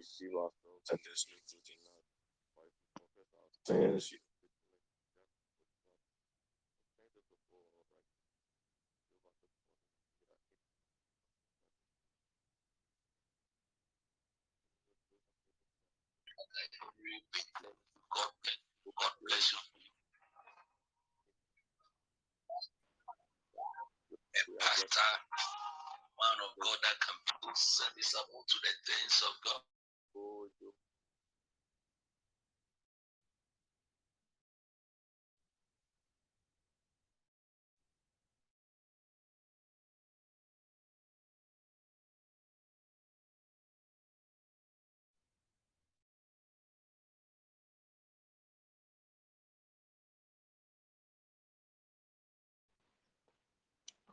you see my and white people. You A pastor, man of God that can put serviceable to the things of God.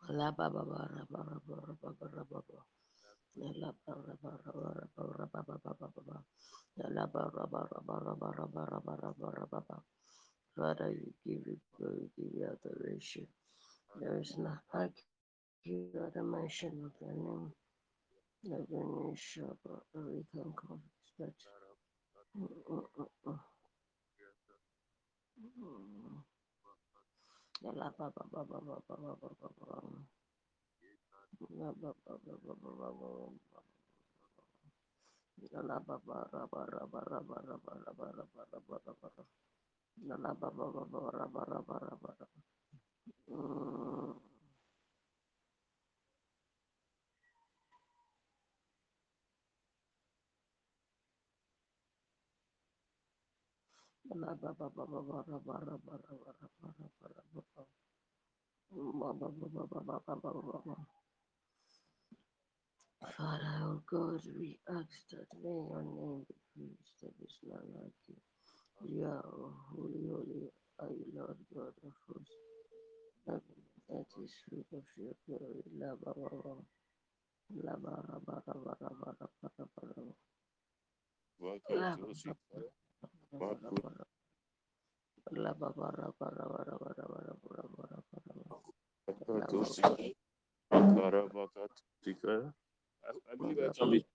La ba ba ba ra ba ra ba ra ba ba ra ba ba. La ba ra ba ra ba ra ba ra ba ba ba ba ba ba. La ba ra ba ra ba ra ba ra ba ra ba ra ba ra ba ba. Father, you give you glory, give you adoration. There is none like you at the mention of your name. Every knee shall bow, every tongue confess that. Mm, mm, mm, mm. Mm. Mm. Father, oh God, we ask that may your name be praised. There is none like you. You are holy, holy, are you, Lord God of hosts. Earth is full of your glory. La ba ba ba. La ba ra ba ra ba ra ba ra ba ra ba ra. Welcome to the ba ba ra ba ra ba ra. Ba ba ra ba ra ba ra ba ra ba ra ba ra ba ba ra. La ba Welcome Karabakat Tika. I, I believe I can be.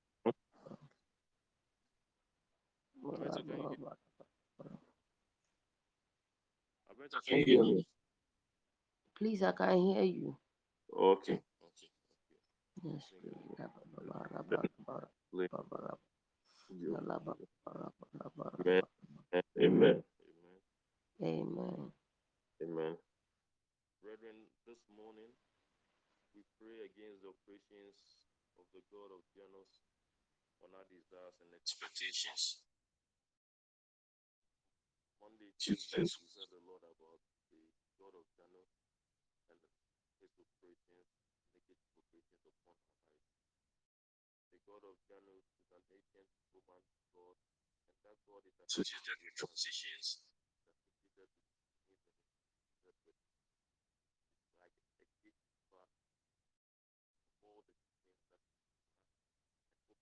I bet I can hear. ba. I bet I can hear me. Please, I can't hear you. Okay. Okay. Yes, please. La ba ba ba ra ba ra ba ra ba ba ra. La la ba ba ra ba ra ba ra Amen. Amen. Amen. Amen. Amen. Brethren, this morning we pray against the operations of the God of Janus on our desires and expectations. Monday, Tuesdays, we said a lot about the God of Janus and his operations, negative operations upon our lives. The God of Janus is an ancient Roman God, and that God is associated with transitions, associated with associated with like a gatekeeper of all the things that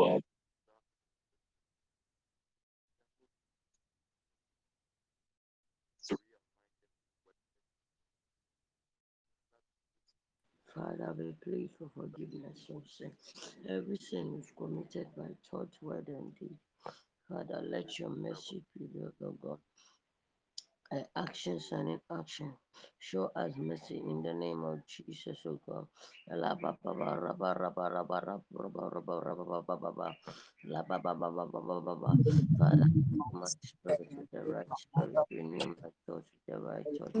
our Father, we plead for forgiveness of sin. Every sin is committed by thought, word, and deed. Father, let your mercy prevail, O God and actions and in action. Show us mercy in the name of Jesus, O God. Father, my spirit the right spirit, my thoughts the right thoughts.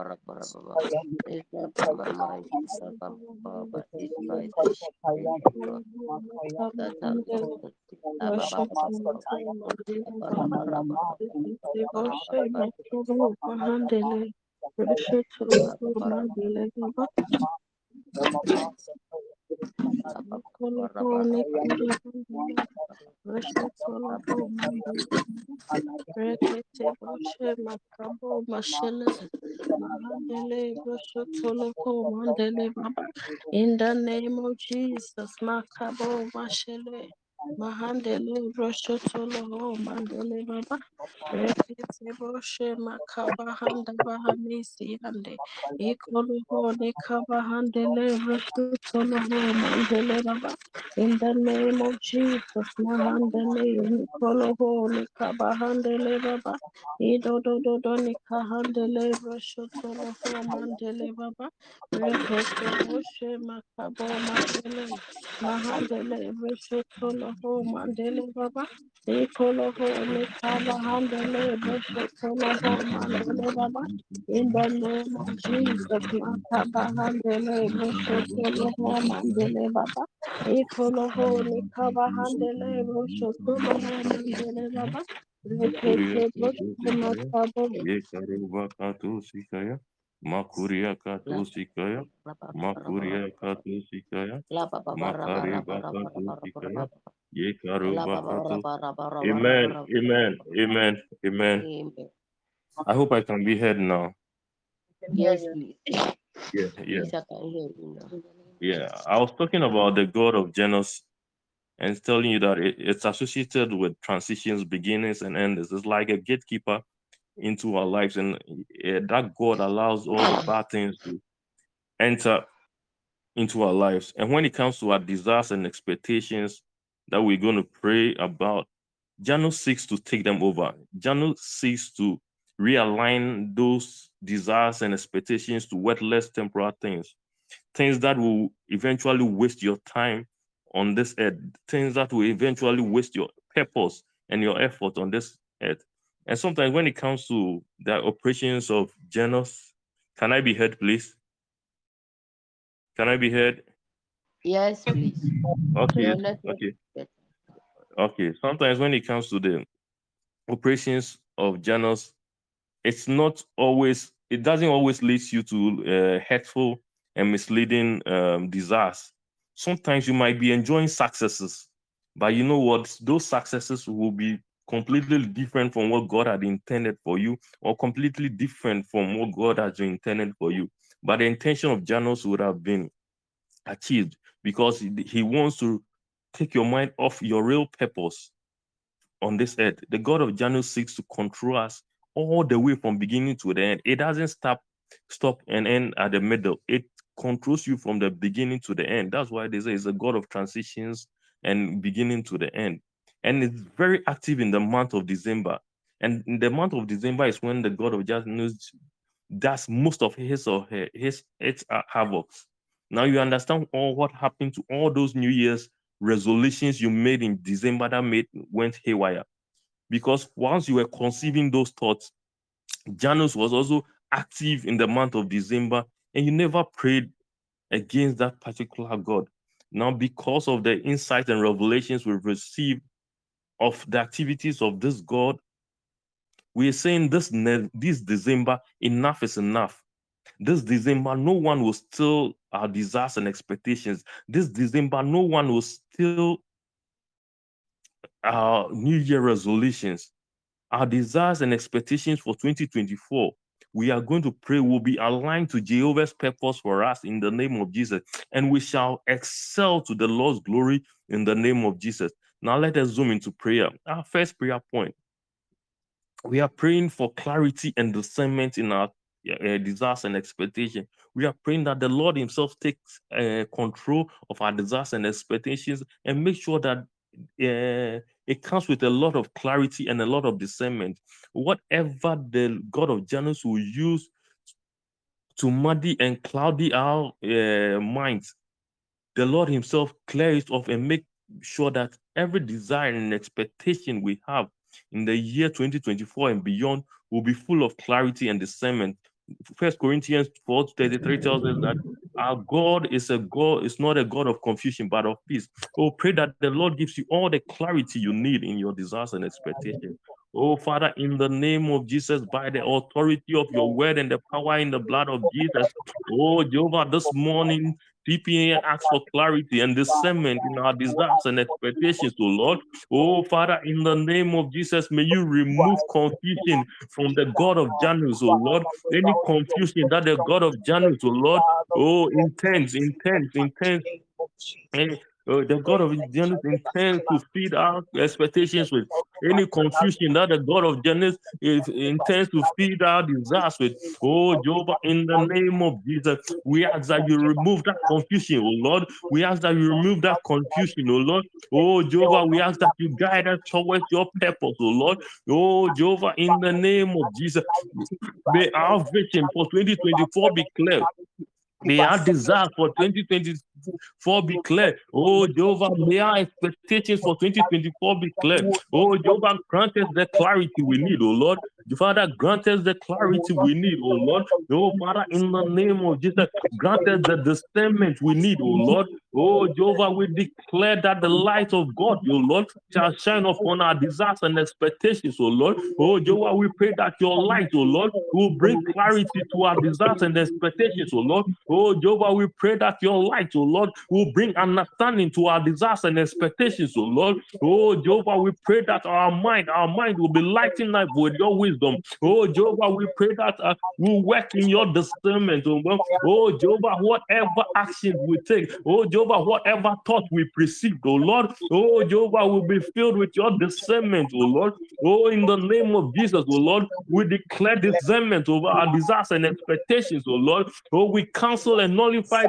para para baba in the name of Jesus Makabo Mashele Mahandele Roshotolo Mandele Baba. Rekete Boshe Makaba Handa Bahanisi Hande Ikolokone Kaba Handele Roshotolo Mandele Baba. In the name of Jesus, Mahandele, Nikoloho, Nikabahandele Baba, Ido do do do Nikahandele, Roshotolo, Mandele Baba, Rekete Moshe, Makabo, Mandele, Mahandele, Roshotolo, Mandele Baba, Nikoloho, Nikabahandele, Roshotolo, Mandele Baba, in the name of Jesus, Makabahandele, Roshotolo, Mandele Baba, Ikoloho nikaba handele rosho tolo handele baba. Rekete bosho makabo. Yekaruba Kato Sikaya, Makuria Kato Sikaya, Makuria Kato Sikaya, Makariba Kato Sikaya, Yekaruba Kato. Amen, amen, amen, amen. Amen. I hope I can be heard now. Yes, please. Yeah, yeah, Please, I can hear you now. yeah. I was talking about the God of Janus and telling you that it, it's associated with transitions, beginnings, and endings. It's like a gatekeeper into our lives, and uh, that God allows all the bad things to enter into our lives. And when it comes to our desires and expectations that we're going to pray about, Janus seeks to take them over. Janus seeks to realign those desires and expectations to worthless temporal things, things that will eventually waste your time on this earth, things that will eventually waste your purpose and your effort on this earth. And sometimes when it comes to the operations of Janus, can I be heard, please? Can I be heard? Yes, please. Okay, network okay, okay. Sometimes when it comes to the operations of Janus, it's not always, it doesn't always lead you to uh, hurtful and misleading um, desires. Sometimes you might be enjoying successes, but you know what? Those successes will be completely different from what God had intended for you, or completely different from what God has intended for you. But the intention of Janus would have been achieved because he, wants to take your mind off your real purpose on this earth. The God of Janus seeks to control us all the way from beginning to the end. It doesn't stop, stop and end at the middle. It controls you from the beginning to the end. That's why they say it's a God of transitions and beginning to the end. And it's very active in the month of December. And the month of December is when the God of Janus does most of his or her his its havocs. Now you understand all what happened to all those New Year's resolutions you made in December that made went haywire. Because once you were conceiving those thoughts, Janus was also active in the month of December, and you never prayed against that particular God. Now, because of the insights and revelations we've received of the activities of this God, we're saying this this December, enough is enough. This December, no one will steal our desires and expectations. This December, no one will steal our New Year resolutions. Our desires and expectations for 2024, we are going to pray will be aligned to Jehovah's purpose for us in the name of Jesus. And we shall excel to the Lord's glory in the name of Jesus. Now let us zoom into prayer. Our first prayer point. We are praying for clarity and discernment in our uh, desires and expectation. We are praying that the Lord Himself takes uh, control of our desires and expectations and make sure that uh, it comes with a lot of clarity and a lot of discernment. Whatever the God of Janus will use to muddy and cloudy our uh, minds, the Lord Himself clears off and make sure that every desire and expectation we have in the year 2024 and beyond will be full of clarity and discernment. First Corinthians 4 33 tells us that our God is a God, is not a God of confusion, but of peace. Oh, pray that the Lord gives you all the clarity you need in your desires and expectations. Oh, Father, in the name of Jesus, by the authority of your word and the power in the blood of Jesus, oh, Jehovah, this morning, TPN asks for clarity and discernment in our desires and expectations, oh Lord. Oh Father, in the name of Jesus, may you remove confusion from the God of Janus, oh Lord. Any confusion that the God of Janus, oh Lord, oh intense, intense, intense. And uh, the God of Genesis intends to feed our expectations with any confusion that the God of Genesis is intends to feed our desires with. Oh, Jehovah, in the name of Jesus, we ask that you remove that confusion, oh Lord. We ask that you remove that confusion, oh Lord. Oh, Jehovah, we ask that you guide us towards your purpose, oh Lord. Oh, Jehovah, in the name of Jesus, may our vision for 2024 be clear. May our desire for 2024 be clear. Oh, Jehovah, may our expectations for 2024 be clear. Oh, Jehovah, grant us the clarity we need, oh Lord. Father, grant us the clarity we need, oh Lord. Oh, Father, in the name of Jesus, grant us the discernment we need, oh Lord. Oh, Jehovah, we declare that the light of God, oh Lord, shall shine upon our desires and expectations, oh Lord. Oh, Jehovah, we pray that your light, oh Lord, will bring clarity to our desires and expectations, oh Lord. Oh, Jehovah, we pray that your light, oh Lord, will bring understanding to our desires and expectations, oh Lord. Oh, Jehovah, we pray that our mind, our mind will be lightened up with your wisdom. Oh, Jehovah, we pray that uh, we'll work in your discernment, oh. Oh, Jehovah, whatever actions we take, oh, Jehovah, whatever thought we perceive, oh Lord, oh, Jehovah, will be filled with your discernment, oh Lord. Oh, in the name of Jesus, oh Lord, we declare discernment over our desires and expectations, oh Lord. Oh, we cancel and nullify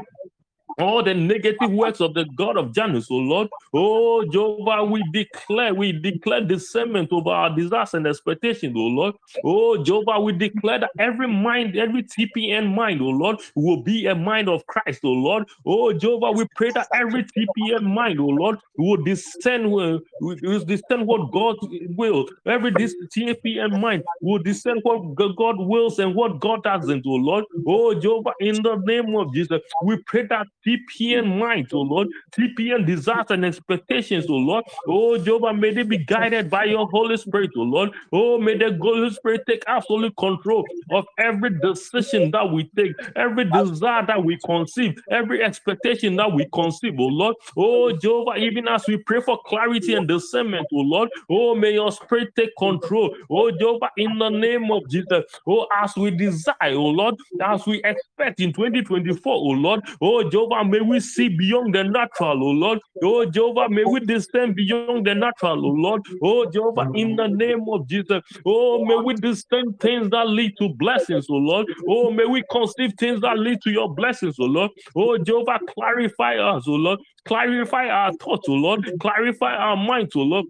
all the negative works of the God of Janus, oh Lord. Oh Jehovah, we declare, we declare discernment over our desires and expectations, oh Lord. Oh Jehovah, we declare that every mind, every TPN mind, oh Lord, will be a mind of Christ, oh Lord. Oh Jehovah, we pray that every TPN mind, oh Lord, will discern, will, will discern what God will. Every TPN mind will discern what God wills and what God doesn't, oh Lord. Oh Jehovah, in the name of Jesus, we pray that TPN mind, oh Lord, TPN desires and expectations, oh Lord. Oh Jehovah, may they be guided by your Holy Spirit, oh Lord. Oh, may the Holy Spirit take absolute control of every decision that we take, every desire that we conceive, every expectation that we conceive, oh Lord. Oh Jehovah, even as we pray for clarity and discernment, oh Lord. Oh, may your spirit take control. Oh Jehovah, in the name of Jesus. Oh, as we desire, oh Lord, as we expect in 2024, oh Lord. Oh Jehovah. Jehovah, may we see beyond the natural, oh Lord. Oh Jehovah, may we discern beyond the natural, oh Lord. Oh Jehovah, in the name of Jesus. Oh, may we discern things that lead to blessings, oh Lord. Oh, may we conceive things that lead to your blessings, oh Lord. Oh Jehovah, clarify us, oh Lord. Clarify our thoughts, oh Lord. Clarify our minds, oh Lord.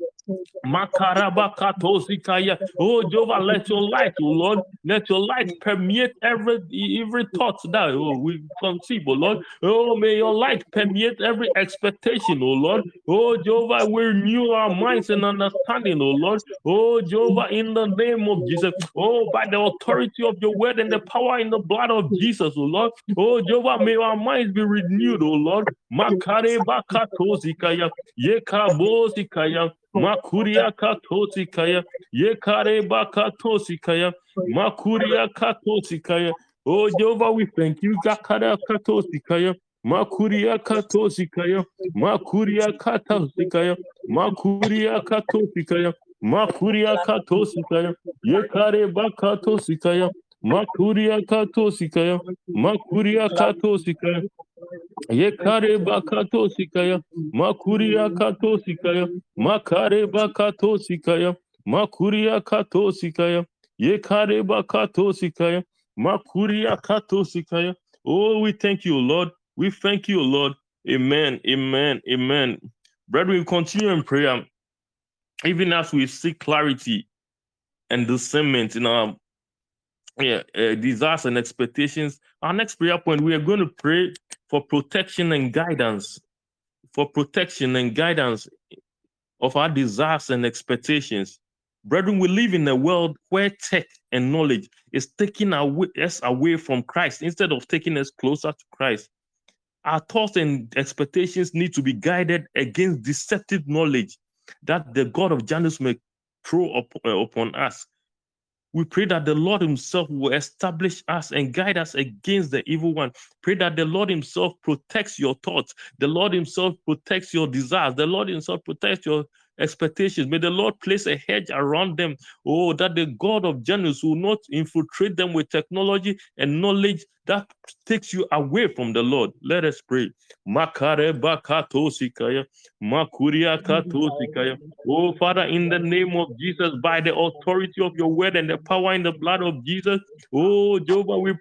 Oh Jehovah, let your light, oh Lord, let your light permeate every every thought that oh, we conceive, oh Lord. Oh, may your light permeate every expectation, oh Lord. Oh Jehovah, we renew our minds and understanding, oh Lord. Oh Jehovah, in the name of Jesus. Oh, by the authority of your word and the power in the blood of Jesus, oh Lord. Oh Jehovah, may our minds be renewed, oh Lord. Makarebakatosikaya. Yekabozikaya. Makuria katosikaya, yekare bakatosikaya, makuria katosikaya. Oh Jehovah, we thank you. Zakara katosikaya, makuria katosikaya, makuria katosikaya, makuria katosikaya, makuria katosikaya, yekare bakatosikaya, makuria katosikaya, makuria katosikaya. Yekare bakato sikaya, makuria kato sikaya, makare bakato sikaya, makuria kato sikaya, yekare bakato sikaya, makuria kato sikaya. Oh, we thank you, Lord. We thank you, Lord. Amen, amen, amen. Brethren, we continue in prayer, even as we seek clarity and discernment in our yeah, uh, desires and expectations. Our next prayer point, we are going to pray for protection and guidance, for protection and guidance of our desires and expectations. Brethren, we live in a world where tech and knowledge is taking us away from Christ instead of taking us closer to Christ. Our thoughts and expectations need to be guided against deceptive knowledge that the God of Janus may throw up, uh, upon us. We pray that the Lord Himself will establish us and guide us against the evil one. Pray that the Lord Himself protects your thoughts. The Lord Himself protects your desires. The Lord Himself protects your expectations. May the Lord place a hedge around them. Oh, that the God of Janus will not infiltrate them with technology and knowledge that takes you away from the Lord. Let us pray. Makare bakatosikaya, makuria katosikaya. Oh, Father, in the name of Jesus, by the authority of your word and the power in the blood of Jesus, oh, Jehovah, we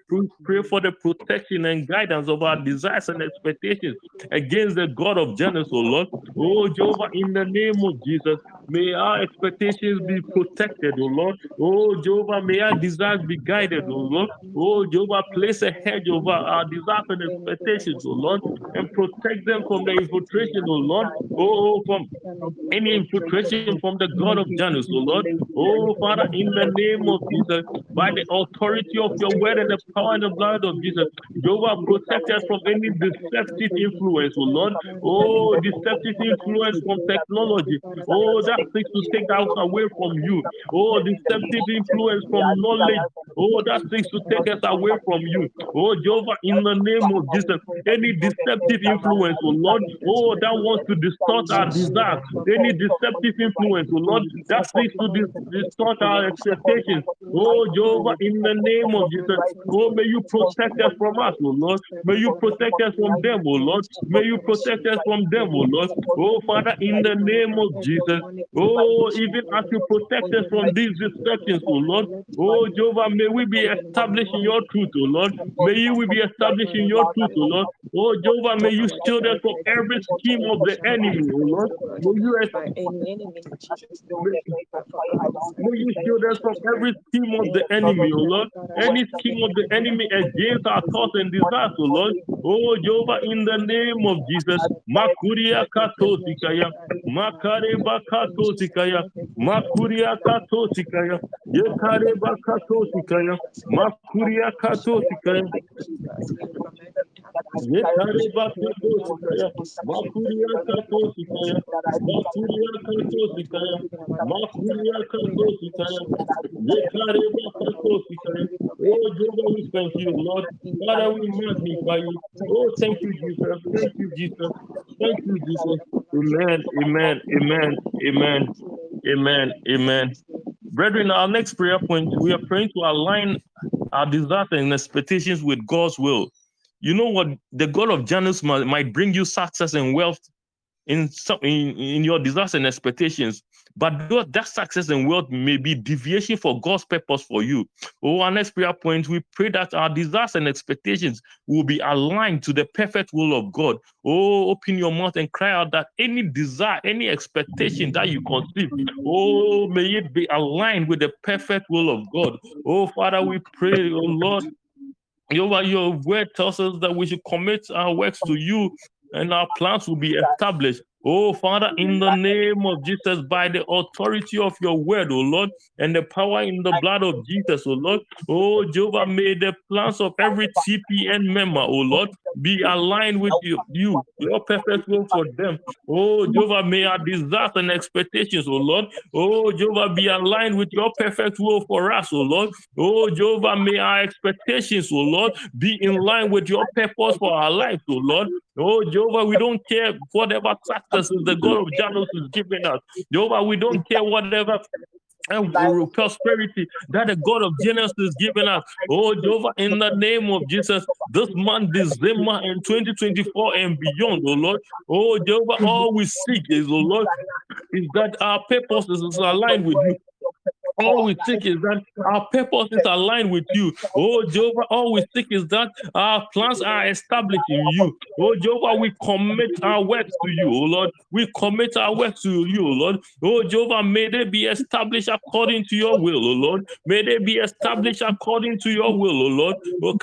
pray for the protection and guidance of our desires and expectations against the God of Genesis, oh Lord. Oh, Jehovah, in the name of Jesus, may our expectations be protected, oh Lord. Oh, Jehovah, may our desires be guided, oh Lord. Oh, Jehovah, place a hedge over our desires and expectations, oh Lord, and protect them from the infiltration, oh Lord. Oh, from any infiltration from the God of Janus, oh Lord. Oh, Father, in the name of Jesus, by the authority of your word and the power and the blood of Jesus, Jehovah, protect us from any deceptive influence, oh Lord. Oh, deceptive influence from technology. Oh, that seeks to take us away from you. Oh, deceptive influence from knowledge. Oh, that seeks to take us away from you. Oh, Jehovah, in the name of Jesus, any deceptive influence, oh Lord, oh, that wants to distort our desires, any deceptive influence, oh Lord, that seeks to distort our expectations. Oh, Jehovah, in the name of Jesus, oh, may you protect us from us, oh Lord. May you protect us from them, oh Lord. May you protect us from them, oh Lord. Oh, Father, in the name of Jesus, oh, even as you protect us from these deceptions, oh Lord, oh, Jehovah, may we be established in your truth, oh Lord. May you will be established in your truth, O Lord. Oh Jehovah, may you shield us from every scheme of the enemy, O Lord. May you, may you shield us from every scheme of the enemy, O Lord. Any scheme of the enemy against our thoughts and desires, O Lord. Oh Jehovah, in the name of Jesus. Makuria katosikaya. Makareba katosikaya. Makuria katosikaya. Yekareba katosikaya. Makuria katosikaya. Yekare bakato sikaya, makuria kato sikaya, makuria kato sikaya, makuria kato sikaya, yekare bakato sikaya. Oh, Jehovah, we thank you, Lord. Father, we magnify you. Oh, thank you, Jesus. Thank you, Jesus. Thank you, Jesus. Amen, amen, amen, amen, amen, amen. Brethren, our next prayer point, we are praying to align our desires and expectations with God's will. You know what? The God of Janus might, might bring you success and wealth in some in, in your desires and expectations. But that success and wealth may be deviation for God's purpose for you. Oh, our next prayer point, we pray that our desires and expectations will be aligned to the perfect will of God. Oh, open your mouth and cry out that any desire, any expectation that you conceive, oh, may it be aligned with the perfect will of God. Oh, Father, we pray, oh Lord, your, your word tells us that we should commit our works to you and our plans will be established. Oh, Father, in the name of Jesus, by the authority of your word, oh Lord, and the power in the blood of Jesus, oh Lord, oh Jehovah, may the plans of every TPN member, oh Lord, be aligned with you, you, your perfect will for them. Oh Jehovah, may our desires and expectations, oh Lord, oh Jehovah, be aligned with your perfect will for us, oh Lord. Oh Jehovah, may our expectations, oh Lord, be in line with your purpose for our life, oh Lord. Oh Jehovah, we don't care whatever successes the God of Janus is giving us. Jehovah, we don't care whatever and prosperity that the God of Genesis is giving us. Oh, Jehovah, in the name of Jesus, this month, this December in 2024 and beyond, oh Lord. Oh, Jehovah, all we seek is, oh Lord, is that our purpose is aligned with you. All we think is that our purpose is aligned with you. Oh, Jehovah, all we think is that our plans are established in you. Oh, Jehovah, we commit our works to you, oh Lord. We commit our works to you, oh Lord. Oh, Jehovah, may they be established according to your will, oh Lord. May they be established according to your will, oh Lord. Oh,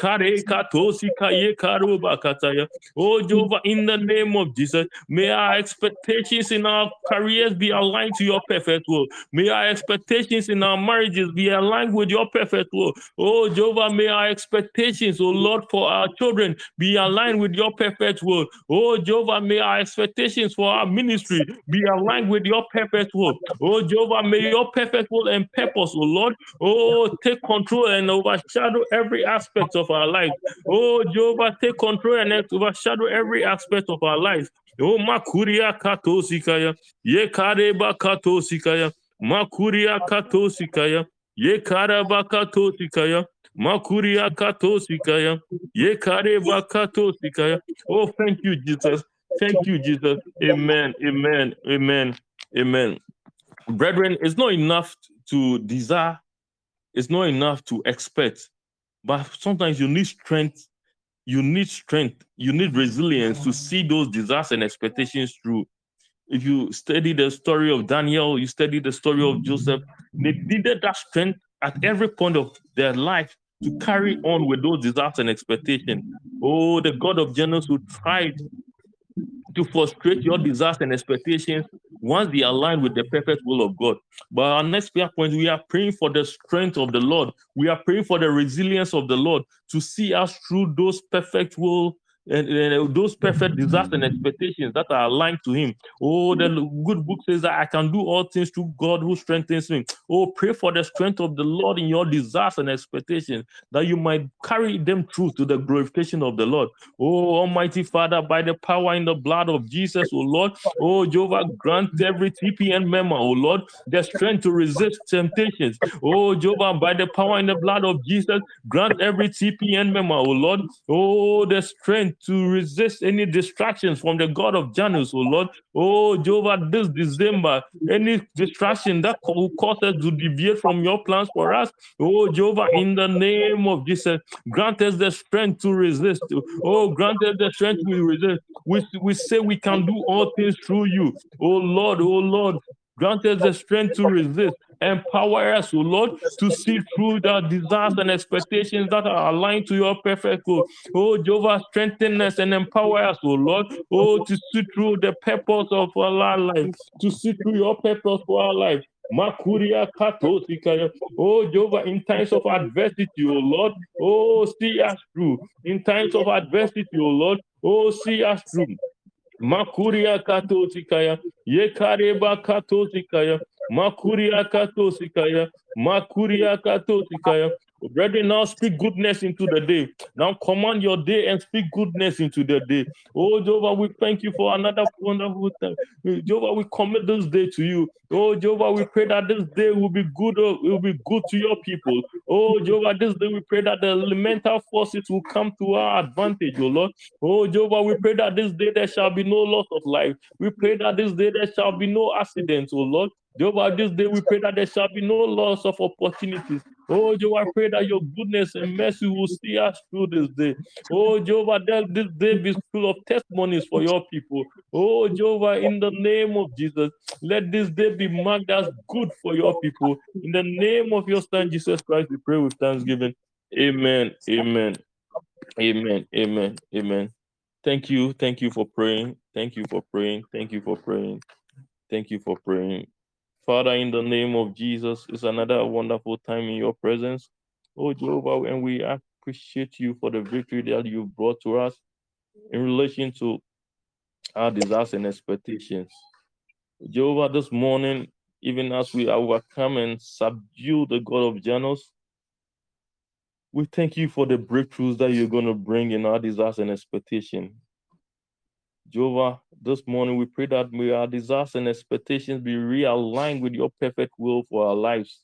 oh Jehovah, in the name of Jesus, may our expectations in our careers be aligned to your perfect will. May our expectations in our marriages be aligned with your perfect will. Oh, Jehovah, may our expectations, oh Lord, for our children be aligned with your perfect will. Oh, Jehovah, may our expectations for our ministry be aligned with your perfect will. Oh, Jehovah, may your perfect will and purpose, oh Lord, oh, take control and overshadow every aspect of our life. Oh, Jehovah, take control and overshadow every aspect of our lives. Oh, Makuria Katosikaya, Ye Kareba Katosikaya, Makuria Katosikaya, Ye Karaba Katosikaya, Makuria Katosikaya, Ye Kareba Katosikaya. Oh, thank you, Jesus. Thank you, Jesus. Amen. Amen. Amen. Amen. Brethren, it's not enough to desire, it's not enough to expect, but sometimes you need strength. You need strength, you need resilience to see those desires and expectations through. If you study the story of Daniel, you study the story of Joseph, they needed that strength at every point of their life to carry on with those desires and expectations. Oh, the God of Genesis who tried to frustrate your desires and expectations once they align with the perfect will of God. But our next prayer point, we are praying for the strength of the Lord. We are praying for the resilience of the Lord to see us through those perfect will and, and, those perfect desires and expectations that are aligned to him. Oh, the mm. good book says that I can do all things through God who strengthens me. Oh, pray for the strength of the Lord in your desires and expectations that you might carry them through to the glorification of the Lord. Oh, Almighty Father, by the power in the blood of Jesus, oh Lord, oh Jehovah, grant every TPN member, oh Lord, the strength to resist temptations. Oh Jehovah, by the power in the blood of Jesus, grant every TPN member, oh Lord, oh the strength to resist any distractions from the God of Janus, oh Lord. Oh Jehovah, this December, any distraction that will cause us to deviate from your plans for us, oh Jehovah, in the name of Jesus, grant us the strength to resist. Oh, grant us the strength to resist. We, we say we can do all things through you. Oh Lord, oh Lord, grant us the strength to resist. Empower us, O Lord, to see through the desires and expectations that are aligned to your perfect will. Oh, Jehovah, strengthen us and empower us, O Lord. Oh, to see through the purpose of our life, to see through your purpose for our life. Makuria Katosikaya. Oh, Jehovah, in times of adversity, oh Lord, oh, see us through. In times of adversity, oh Lord, oh, see us through. Makuria Katosikaya, Yekareba Katosikaya, Makuria Katosikaya, Makuria Katosikaya. Brethren, now speak goodness into the day. Now command your day and speak goodness into the day. Oh, Jehovah, we thank you for another wonderful time. Jehovah, we commit this day to you. Oh, Jehovah, we pray that this day will be good, uh, will be good to your people. Oh, Jehovah, this day we pray that the elemental forces will come to our advantage, oh Lord. Oh, Jehovah, we pray that this day there shall be no loss of life. We pray that this day there shall be no accidents, oh Lord. Jehovah, this day we pray that there shall be no loss of opportunities. Oh, Jehovah, I pray that your goodness and mercy will see us through this day. Oh, Jehovah, that this day be full of testimonies for your people. Oh, Jehovah, in the name of Jesus, let this day be marked as good for your people. In the name of your Son, Jesus Christ, we pray with thanksgiving. Amen. Amen. Amen. Amen. Amen. Thank you. Thank you for praying. Thank you for praying. Thank you for praying. Thank you for praying. Father, in the name of Jesus, it's another wonderful time in your presence. Oh, Jehovah, and we appreciate you for the victory that you brought to us in relation to our desires and expectations. Jehovah, this morning, even as we overcome and subdue the God of Janus, we thank you for the breakthroughs that you're going to bring in our desires and expectation. Jehovah, this morning we pray that may our desires and expectations be realigned with your perfect will for our lives.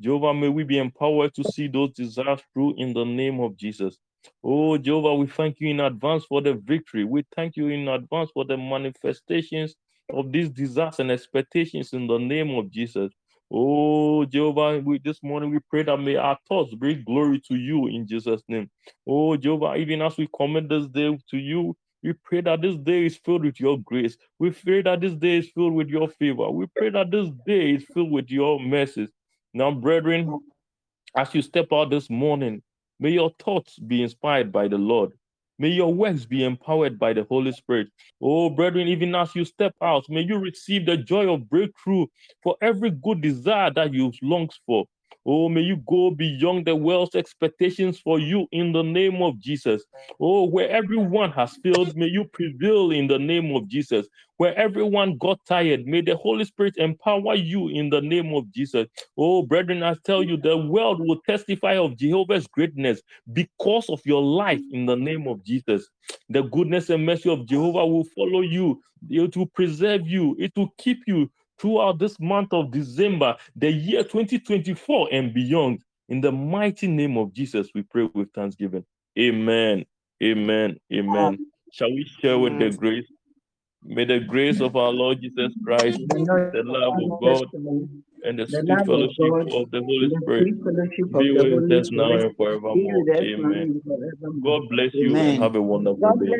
Jehovah, may we be empowered to see those desires through in the name of Jesus. Oh, Jehovah, we thank you in advance for the victory. We thank you in advance for the manifestations of these desires and expectations in the name of Jesus. Oh, Jehovah, we, this morning we pray that may our thoughts bring glory to you in Jesus' name. Oh, Jehovah, even as we commit this day to you, we pray that this day is filled with your grace. We pray that this day is filled with your favor. We pray that this day is filled with your mercies. Now, brethren, as you step out this morning, may your thoughts be inspired by the Lord. May your works be empowered by the Holy Spirit. Oh, brethren, even as you step out, may you receive the joy of breakthrough for every good desire that you long for. Oh, may you go beyond the world's expectations for you in the name of Jesus. Oh, where everyone has failed, may you prevail in the name of Jesus. Where everyone got tired, may the Holy Spirit empower you in the name of Jesus. Oh, brethren, I tell you, the world will testify of Jehovah's greatness because of your life in the name of Jesus. The goodness and mercy of Jehovah will follow you, it will preserve you, it will keep you throughout this month of December, the year 2024 and beyond. In the mighty name of Jesus, we pray with thanksgiving. Amen. Amen. Amen. Shall we share with the grace? May the grace of our Lord Jesus Christ, the love of God, and the The sweet love of fellowship God, of the Holy Spirit of be the with Holy us now Spirit and forevermore. with us now Amen. God bless you and have a wonderful God day.